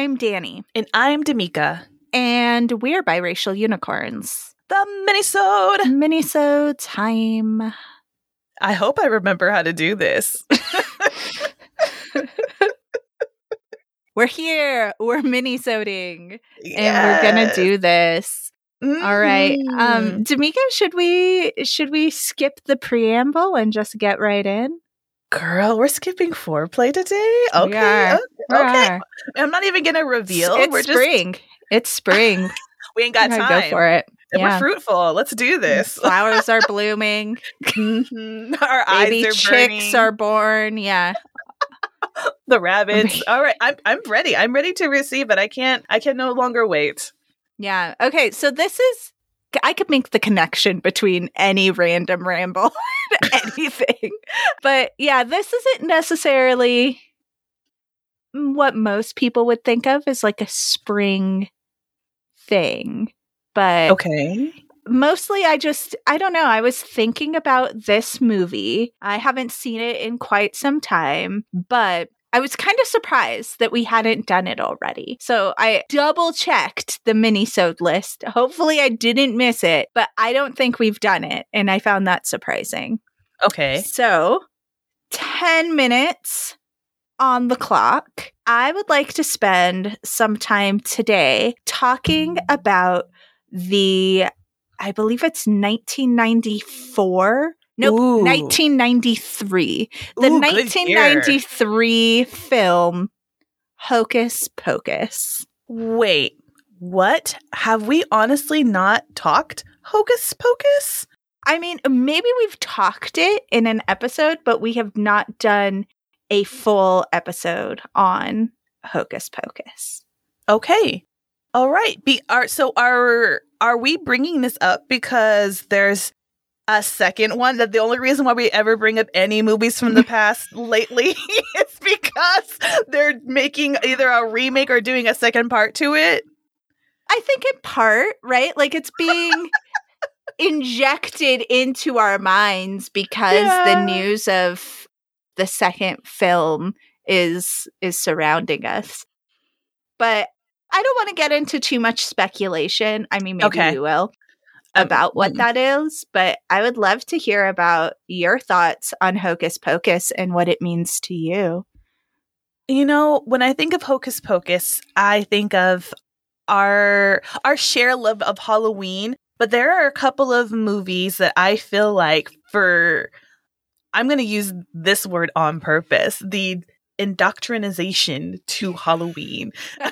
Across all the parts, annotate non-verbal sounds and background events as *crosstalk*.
I'm Danny. And I'm D'Amica. And we're biracial unicorns. The Minisode. Minisode time. I hope I remember how to do this. *laughs* we're here. We're minisoding. Yes. And we're gonna do this. Mm-hmm. All right. Um mm-hmm. D'Amica, should we should we skip the preamble and just get right in? Girl, we're skipping foreplay today. Okay, okay. okay. I'm not even gonna reveal. It's we're spring. Just... It's spring. *laughs* we ain't got time. Go for it. Yeah. we're fruitful. Let's do this. Flowers are *laughs* blooming. mm-hmm. *laughs* Our Baby eyes are chicks burning. are born. Yeah. the rabbits. All right, I'm I'm ready. I'm ready to receive it. I can't. I can no longer wait. Yeah. Okay. So this is I could make the connection between any random ramble *laughs* anything. But yeah, this isn't necessarily what most people would think of as like a spring thing. But Okay. Mostly I just I don't know, I was thinking about this movie. I haven't seen it in quite some time, but I was kind of surprised that we hadn't done it already. So I double checked the minisode list. Hopefully I didn't miss it, but I don't think we've done it. And I found that surprising. Okay. So 10 minutes on the clock. I would like to spend some time today talking about the, I believe it's 1994 Nope, Ooh. 1993. The Ooh, 1993 film Hocus Pocus. Wait, what? Have we honestly not talked Hocus Pocus? I mean, maybe we've talked it in an episode, but we have not done a full episode on Hocus Pocus. Okay. All right. Be are so are are we bringing this up because there's a second one that the only reason why we ever bring up any movies from the *laughs* past lately *laughs* is because they're making either a remake or doing a second part to it. I think in part, right? Like it's being *laughs* injected into our minds because yeah. the news of the second film is is surrounding us. But I don't want to get into too much speculation. I mean, maybe okay. we will. About what that is, but I would love to hear about your thoughts on Hocus Pocus and what it means to you. You know, when I think of Hocus Pocus, I think of our our share love of Halloween, but there are a couple of movies that I feel like for I'm going to use this word on purpose, the indoctrination to Halloween. *laughs*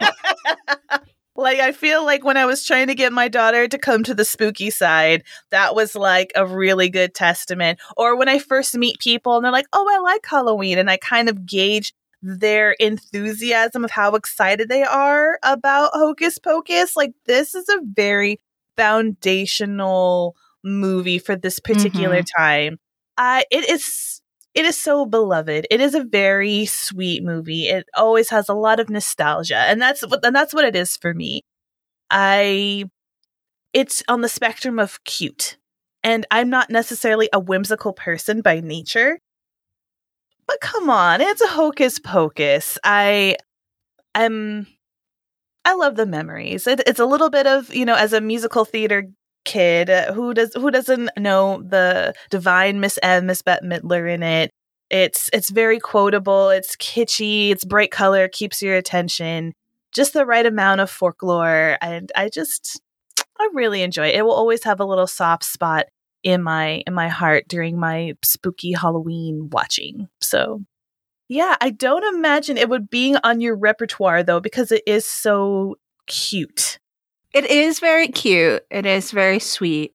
*laughs* *laughs* Like I feel like when I was trying to get my daughter to come to the spooky side, that was like a really good testament. Or when I first meet people and they're like, "Oh, I like Halloween." And I kind of gauge their enthusiasm of how excited they are about Hocus Pocus. Like this is a very foundational movie for this particular mm-hmm. time. Uh, it is it is so beloved. It is a very sweet movie. It always has a lot of nostalgia, and that's what and that's what it is for me. I it's on the spectrum of cute. And I'm not necessarily a whimsical person by nature. But come on, it's a hocus pocus. I am I love the memories. It, it's a little bit of, you know, as a musical theater kid uh, who does who doesn't know the divine Miss M, Miss Bette Midler in it. It's it's very quotable, it's kitschy, it's bright color, keeps your attention, just the right amount of folklore and I just I really enjoy it. It will always have a little soft spot in my in my heart during my spooky Halloween watching. So yeah, I don't imagine it would be on your repertoire though because it is so cute. It is very cute. It is very sweet.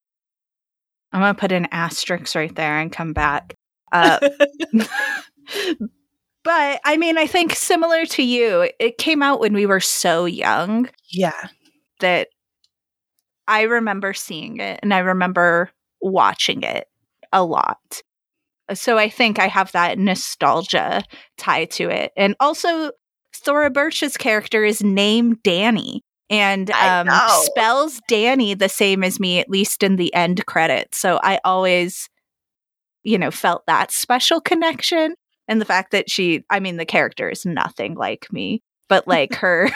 I'm gonna put an asterisk right there and come back. Uh, *laughs* but I mean, I think similar to you, it came out when we were so young. Yeah. That I remember seeing it and I remember watching it a lot. So I think I have that nostalgia tie to it. And also, Thora Birch's character is named Danny and um, spells Danny the same as me, at least in the end credits. So I always, you know, felt that special connection. And the fact that she, I mean, the character is nothing like me. but like *laughs* her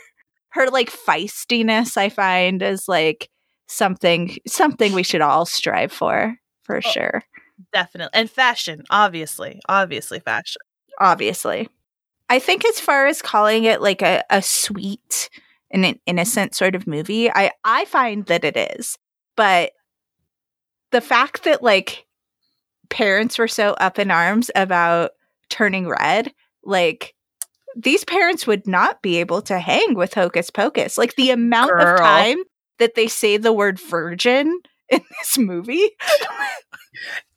*laughs* her like feistiness I find is like something something we should all strive for for oh, sure. Definitely. And fashion, obviously. Obviously fashion. Obviously. I think as far as calling it like a, a sweet an innocent sort of movie, I, I find that it is. But the fact that like parents were so up in arms about turning red, like these parents would not be able to hang with Hocus Pocus. Like the amount Girl. of time that they say the word virgin in this movie.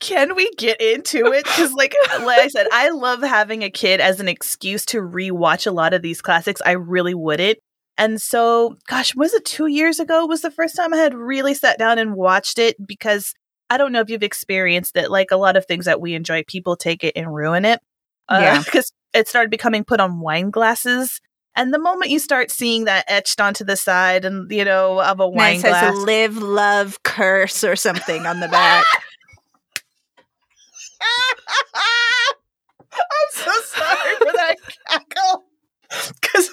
Can we get into it? Because, like, like I said, I love having a kid as an excuse to rewatch a lot of these classics. I really wouldn't. And so, gosh, was it two years ago? Was the first time I had really sat down and watched it because I don't know if you've experienced it. Like a lot of things that we enjoy, people take it and ruin it. Uh, yeah. Because it started becoming put on wine glasses. And the moment you start seeing that etched onto the side and, you know, of a wine glass. says live, love, curse or something on the back. *laughs* *laughs* I'm so sorry for that *laughs* cackle. Because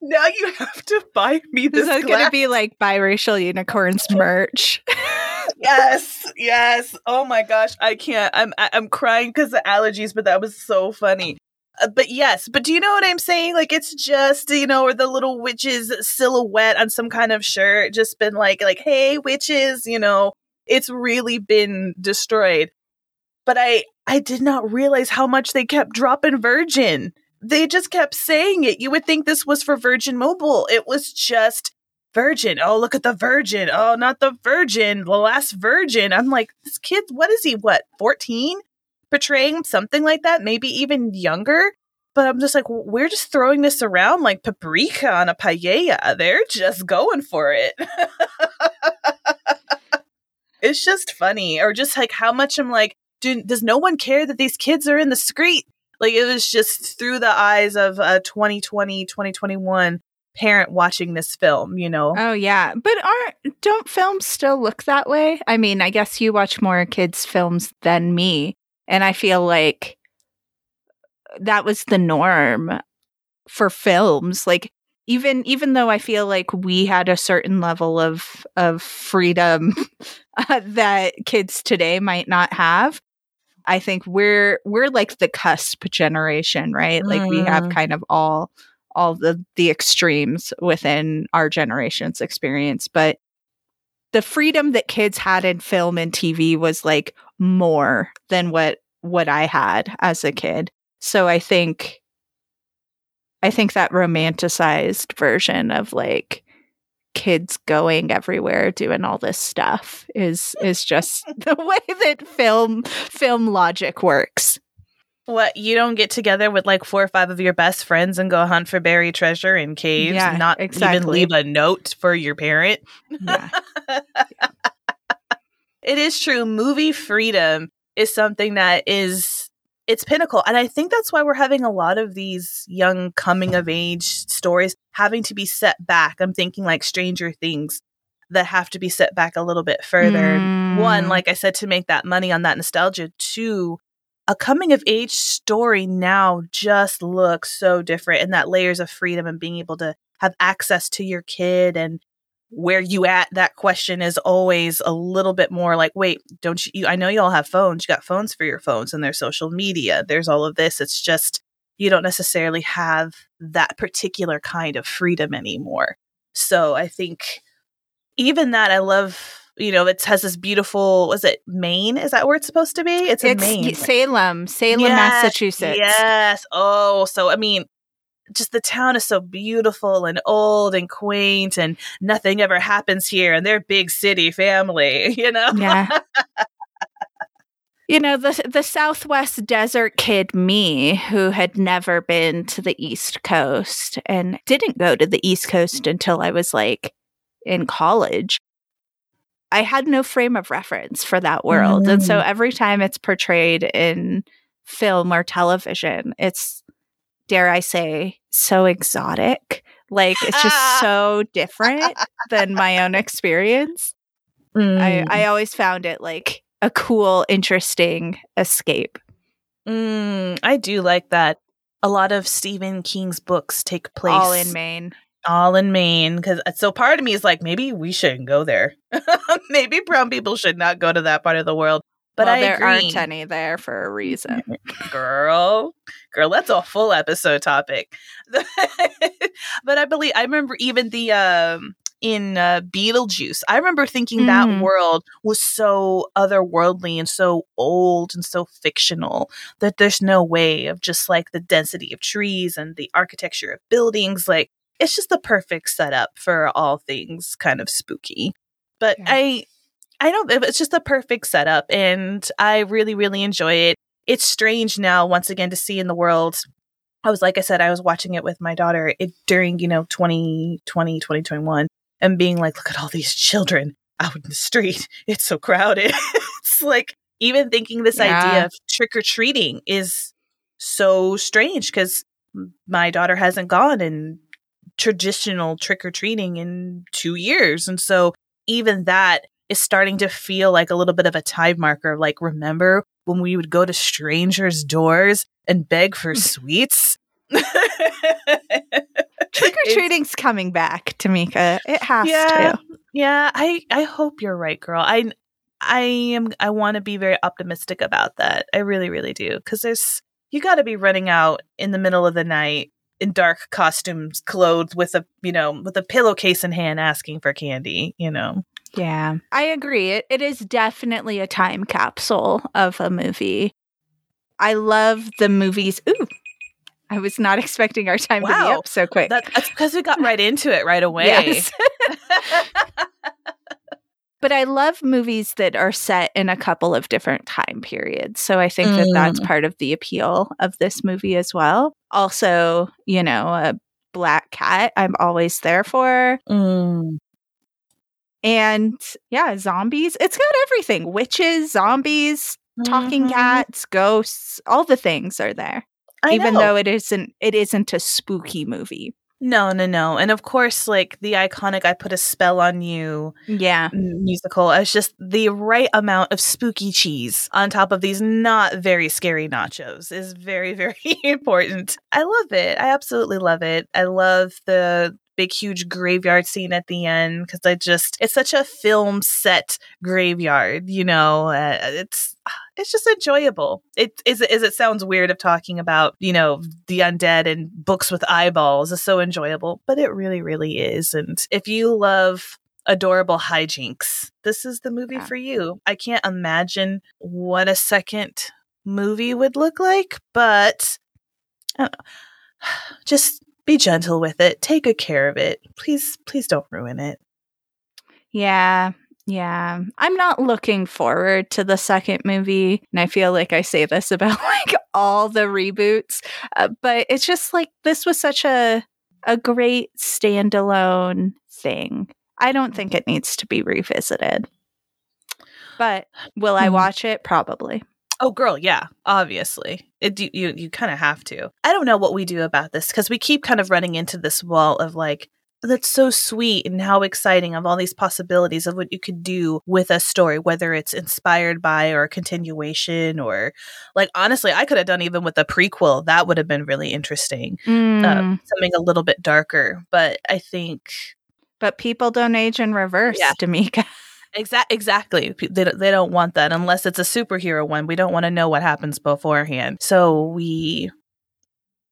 now you have to buy me this. This is going to be like biracial unicorns merch. *laughs* yes, yes. Oh my gosh, I can't. I'm I'm crying because of allergies, but that was so funny. Uh, but yes, but do you know what I'm saying? Like it's just you know, or the little witches silhouette on some kind of shirt, just been like like, hey witches, you know, it's really been destroyed. But I I did not realize how much they kept dropping Virgin. They just kept saying it. You would think this was for Virgin Mobile. It was just Virgin. Oh, look at the Virgin. Oh, not the Virgin, the last Virgin. I'm like, this kid, what is he? What, 14? Portraying something like that, maybe even younger. But I'm just like, we're just throwing this around like paprika on a paella. They're just going for it. *laughs* it's just funny. Or just like how much I'm like, do, does no one care that these kids are in the street? Like it was just through the eyes of a 2020, 2021 parent watching this film, you know. Oh yeah. But aren't don't films still look that way? I mean, I guess you watch more kids films than me, and I feel like that was the norm for films. Like even even though I feel like we had a certain level of of freedom uh, *laughs* that kids today might not have, I think we're we're like the cusp generation, right? Like we have mm. kind of all all the the extremes within our generation's experience, but the freedom that kids had in film and TV was like more than what what I had as a kid. So I think I think that romanticized version of like kids going everywhere doing all this stuff is is just *laughs* the way that film film logic works. What you don't get together with like four or five of your best friends and go hunt for buried treasure in caves, yeah, not exactly. even leave a note for your parent. Yeah. *laughs* yeah. it is true. Movie freedom is something that is it's pinnacle. And I think that's why we're having a lot of these young coming of age stories having to be set back. I'm thinking like Stranger Things that have to be set back a little bit further. Mm. One, like I said, to make that money on that nostalgia. Two, a coming of age story now just looks so different and that layers of freedom and being able to have access to your kid and where you at that question is always a little bit more like wait don't you, you i know you all have phones you got phones for your phones and there's social media there's all of this it's just you don't necessarily have that particular kind of freedom anymore. So i think even that i love you know it has this beautiful was it maine? Is that where it's supposed to be? It's, it's maine. Salem salem yes, massachusetts. yes. Oh so i mean just the town is so beautiful and old and quaint and nothing ever happens here and they're big city family, *laughs* you know? Yeah. *laughs* you know, the the Southwest desert kid me who had never been to the East Coast and didn't go to the East Coast until I was like in college. I had no frame of reference for that world. Mm. And so mm. every time it's portrayed in film or television, it's dare I say, so exotic. Like it's just *laughs* so different than my own experience. Mm. I, I always found it like a cool, interesting escape. Mm, I do like that. a lot of Stephen King's books take place all in Maine. all in Maine because so part of me is like maybe we shouldn't go there. *laughs* maybe brown people should not go to that part of the world. But well, there agree. aren't any there for a reason. *laughs* girl, girl, that's a full episode topic. *laughs* but I believe I remember even the um in uh, Beetlejuice. I remember thinking Mm. that world was so otherworldly and so old and so fictional that there's no way of just like the density of trees and the architecture of buildings. Like it's just the perfect setup for all things kind of spooky. But Yeah. I I don't it's just the perfect setup and I really, really enjoy it. It's strange now once again to see in the world. I was like I said, I was watching it with my daughter it, during, you know, 2020, 2021 and being like, look at all these children out in the street. It's so crowded. *laughs* it's like even thinking this Yeah. idea of trick or treating is so strange because my daughter hasn't gone in traditional trick or treating in two years. And so even that is starting to feel like a little bit of a time marker. Like, remember when we would go to strangers' doors and beg for *laughs* sweets? *laughs* Trick or treating's coming back, Tamika. It has yeah, to. yeah. I I hope you're right, girl. I I am. I want to be very optimistic about that. I really, really do. Because there's you got to be running out in the middle of the night in dark costumes, clothed with a you know with a pillowcase in hand, asking for candy. You know. Yeah, I agree. It, it is definitely a time capsule of a movie. I love the movies. Ooh, I was not expecting our time to be up so quick. That, that's because we got right into it right *laughs* away. Yes. *laughs* but I love movies that are set in a couple of different time periods. So I think that that's Mm. part of the appeal of this movie as well. Also, you know, a black cat, I'm always there for. Mm. And yeah, zombies. It's got everything witches, zombies, talking Mhm. cats, ghosts, all the things are there. I even know. though it isn't it isn't a spooky movie. no, no, no, and of course, like the iconic "I Put a Spell on You" Yeah. musical is just the right amount of spooky cheese on top of these not very scary nachos is very, *laughs* very important. I love it. I absolutely love it. I love the big, huge graveyard scene at the end because I just, it's such a film set graveyard, you know, uh, it's, it's just enjoyable. It is, is it sounds weird of talking about, you know, the undead and books with eyeballs is so enjoyable, but it really, really is. And if you love adorable hijinks. This is the movie Yeah. for you. I can't imagine what a second movie would look like, but know. Uh, *sighs* just be gentle with it. Take good care of it. Please, please don't ruin it. Yeah. Yeah. I'm not looking forward to the second movie. And I feel like I say this *laughs* about like all the reboots. Uh, but it's just like this was such a a great standalone thing. I don't think it needs to be revisited. But will I Hmm. watch it? Probably. Oh, girl, yeah, obviously. It, you you, you kind of have to. I don't know what we do about this because we keep kind of running into this wall of like, that's so sweet and how exciting of all these possibilities of what you could do with a story, whether it's inspired by or a continuation or like honestly, I could have done even with a prequel. That would have been really interesting. Mm, Uh, something a little bit darker. But I think but people don't age in reverse, Yeah. Damika. *laughs* Exact exactly. They don't, they don't want that unless it's a superhero one. We don't want to know what happens beforehand. So we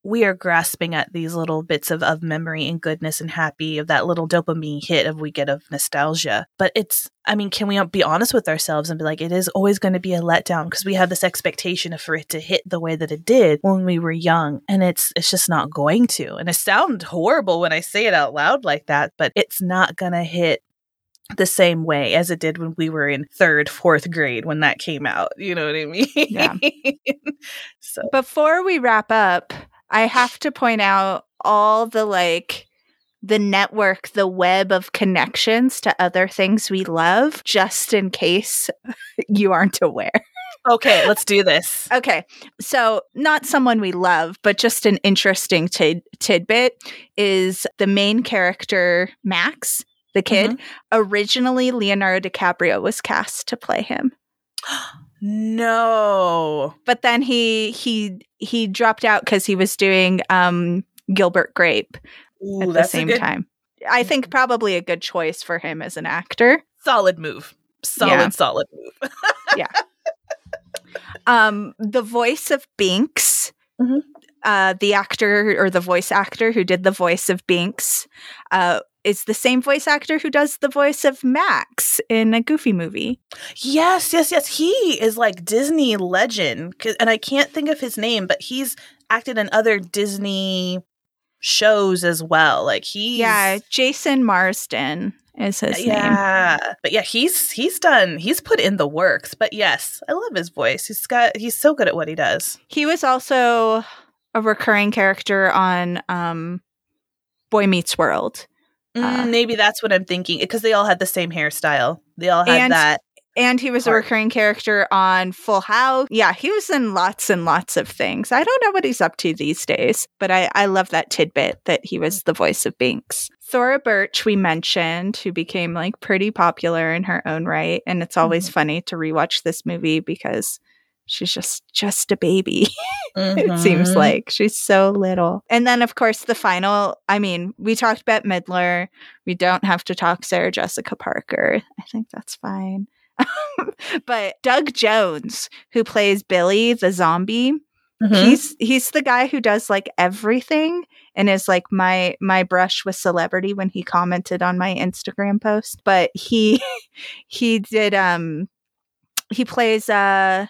we are grasping at these little bits of, of memory and goodness and happy of that little dopamine hit of we get of nostalgia. But it's I mean, can we be honest with ourselves and be like, it is always going to be a letdown because we have this expectation of for it to hit the way that it did when we were young, and it's it's just not going to. And it sounds horrible when I say it out loud like that, but it's not gonna hit the same way as it did when we were in third, fourth grade when that came out. You know what I *laughs* mean? Yeah. so Before we wrap up, I have to point out all the like the network, the web of connections to other things we love, just in case *laughs* you aren't aware. okay, let's do *laughs* this. Okay. So, not someone we love, but just an interesting tid- tidbit is the main character, Max, the kid. Mm-hmm. Originally, Leonardo DiCaprio was cast to play him. *gasps* *gasps* No. But then he he he dropped out because he was doing um Gilbert Grape Ooh, at the same good, time. I think probably a good choice for him as an actor. solid move. Solid, Yeah. solid move. *laughs* Yeah. Um, the voice of Binx, Mhm. uh, the actor or the voice actor who did the voice of Binx, uh, is the same voice actor who does the voice of Max in a Goofy movie. Yes, yes, yes. He is like Disney legend, and I can't think of his name, but he's acted in other Disney shows as well. Like he, Yeah, Jason Marsden is his name. yeah, but yeah, he's he's done. He's put in the works. But yes, I love his voice. He's got he's so good at what he does. He was also a recurring character on um, Boy Meets World. Mm, Uh, maybe that's what I'm thinking because they all had the same hairstyle. They all had And- that. And he was a recurring character on Full House. Yeah, he was in lots and lots of things. I don't know what he's up to these days, but I, I love that tidbit that he was the voice of Binx. Thora Birch, we mentioned, who became like pretty popular in her own right. And it's always funny to rewatch this movie because she's just just a baby. *laughs* it seems Mhm. like she's so little. And then, of course, the final. I mean, we talked Bette Midler. We don't have to talk Sarah Jessica Parker. I think that's fine. *laughs* but Doug Jones, who plays Billy the zombie, Mhm. he's he's the guy who does like everything and is like my my brush with celebrity when he commented on my Instagram post. But he *laughs* he did um he plays uh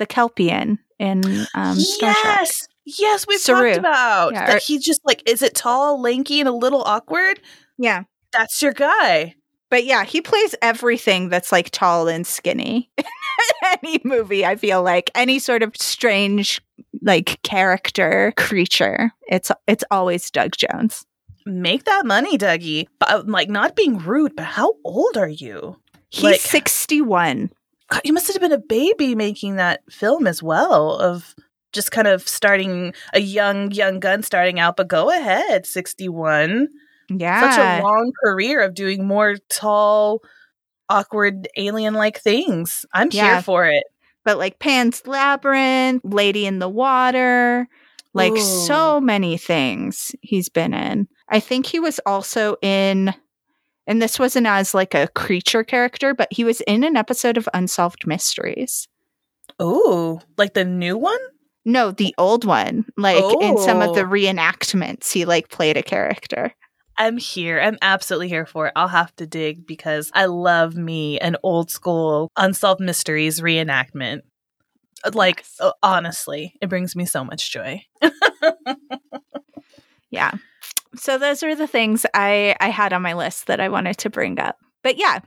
the Kelpien in um Star Trek. yes, yes, we've Saru. talked about Yeah, that. or- he's just like, is it tall, lanky, and a little awkward? Yeah. That's your guy. But yeah, he plays everything that's like tall and skinny. *laughs* In any movie, I feel like any sort of strange like character creature, it's it's always Doug Jones. Make that money, Dougie. But uh, like, not being rude, but how old are you? He's Like- 61. God, you must have been a baby making that film as well. Of just kind of starting a young, young gun starting out. But go ahead, sixty-one. Yeah. Such a long career of doing more tall, awkward, alien-like things. I'm Yeah. here for it. but like Pan's Labyrinth, Lady in the Water, like Ooh. so many things he's been in. I think he was also in and this wasn't as like a creature character, but he was in an episode of Unsolved Mysteries. Oh, like the new one? No, the old one. Like in some of the Oh. reenactments, he like played a character. I'm here. I'm absolutely here for it. I'll have to dig because I love me an old school unsolved mysteries reenactment. Uh, Like Yes. uh, honestly, it brings me so much joy. *laughs* Yeah. So those are the things I I had on my list that I wanted to bring up. But yeah,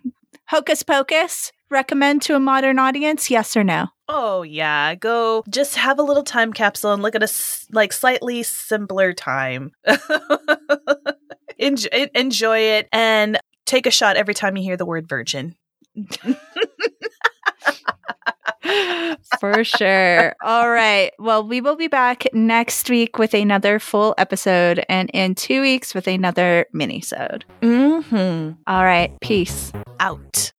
Hocus Pocus, recommend to a modern audience, yes or no? Oh yeah, go just have a little time capsule and look at a like slightly simpler time. *laughs* enjoy, enjoy it and take a shot every time you hear the word virgin. *laughs* *laughs* For sure. All right. Well, we will be back next week with another full episode and in 2 weeks with another mini-sode. Mhm. All right. Peace. Out.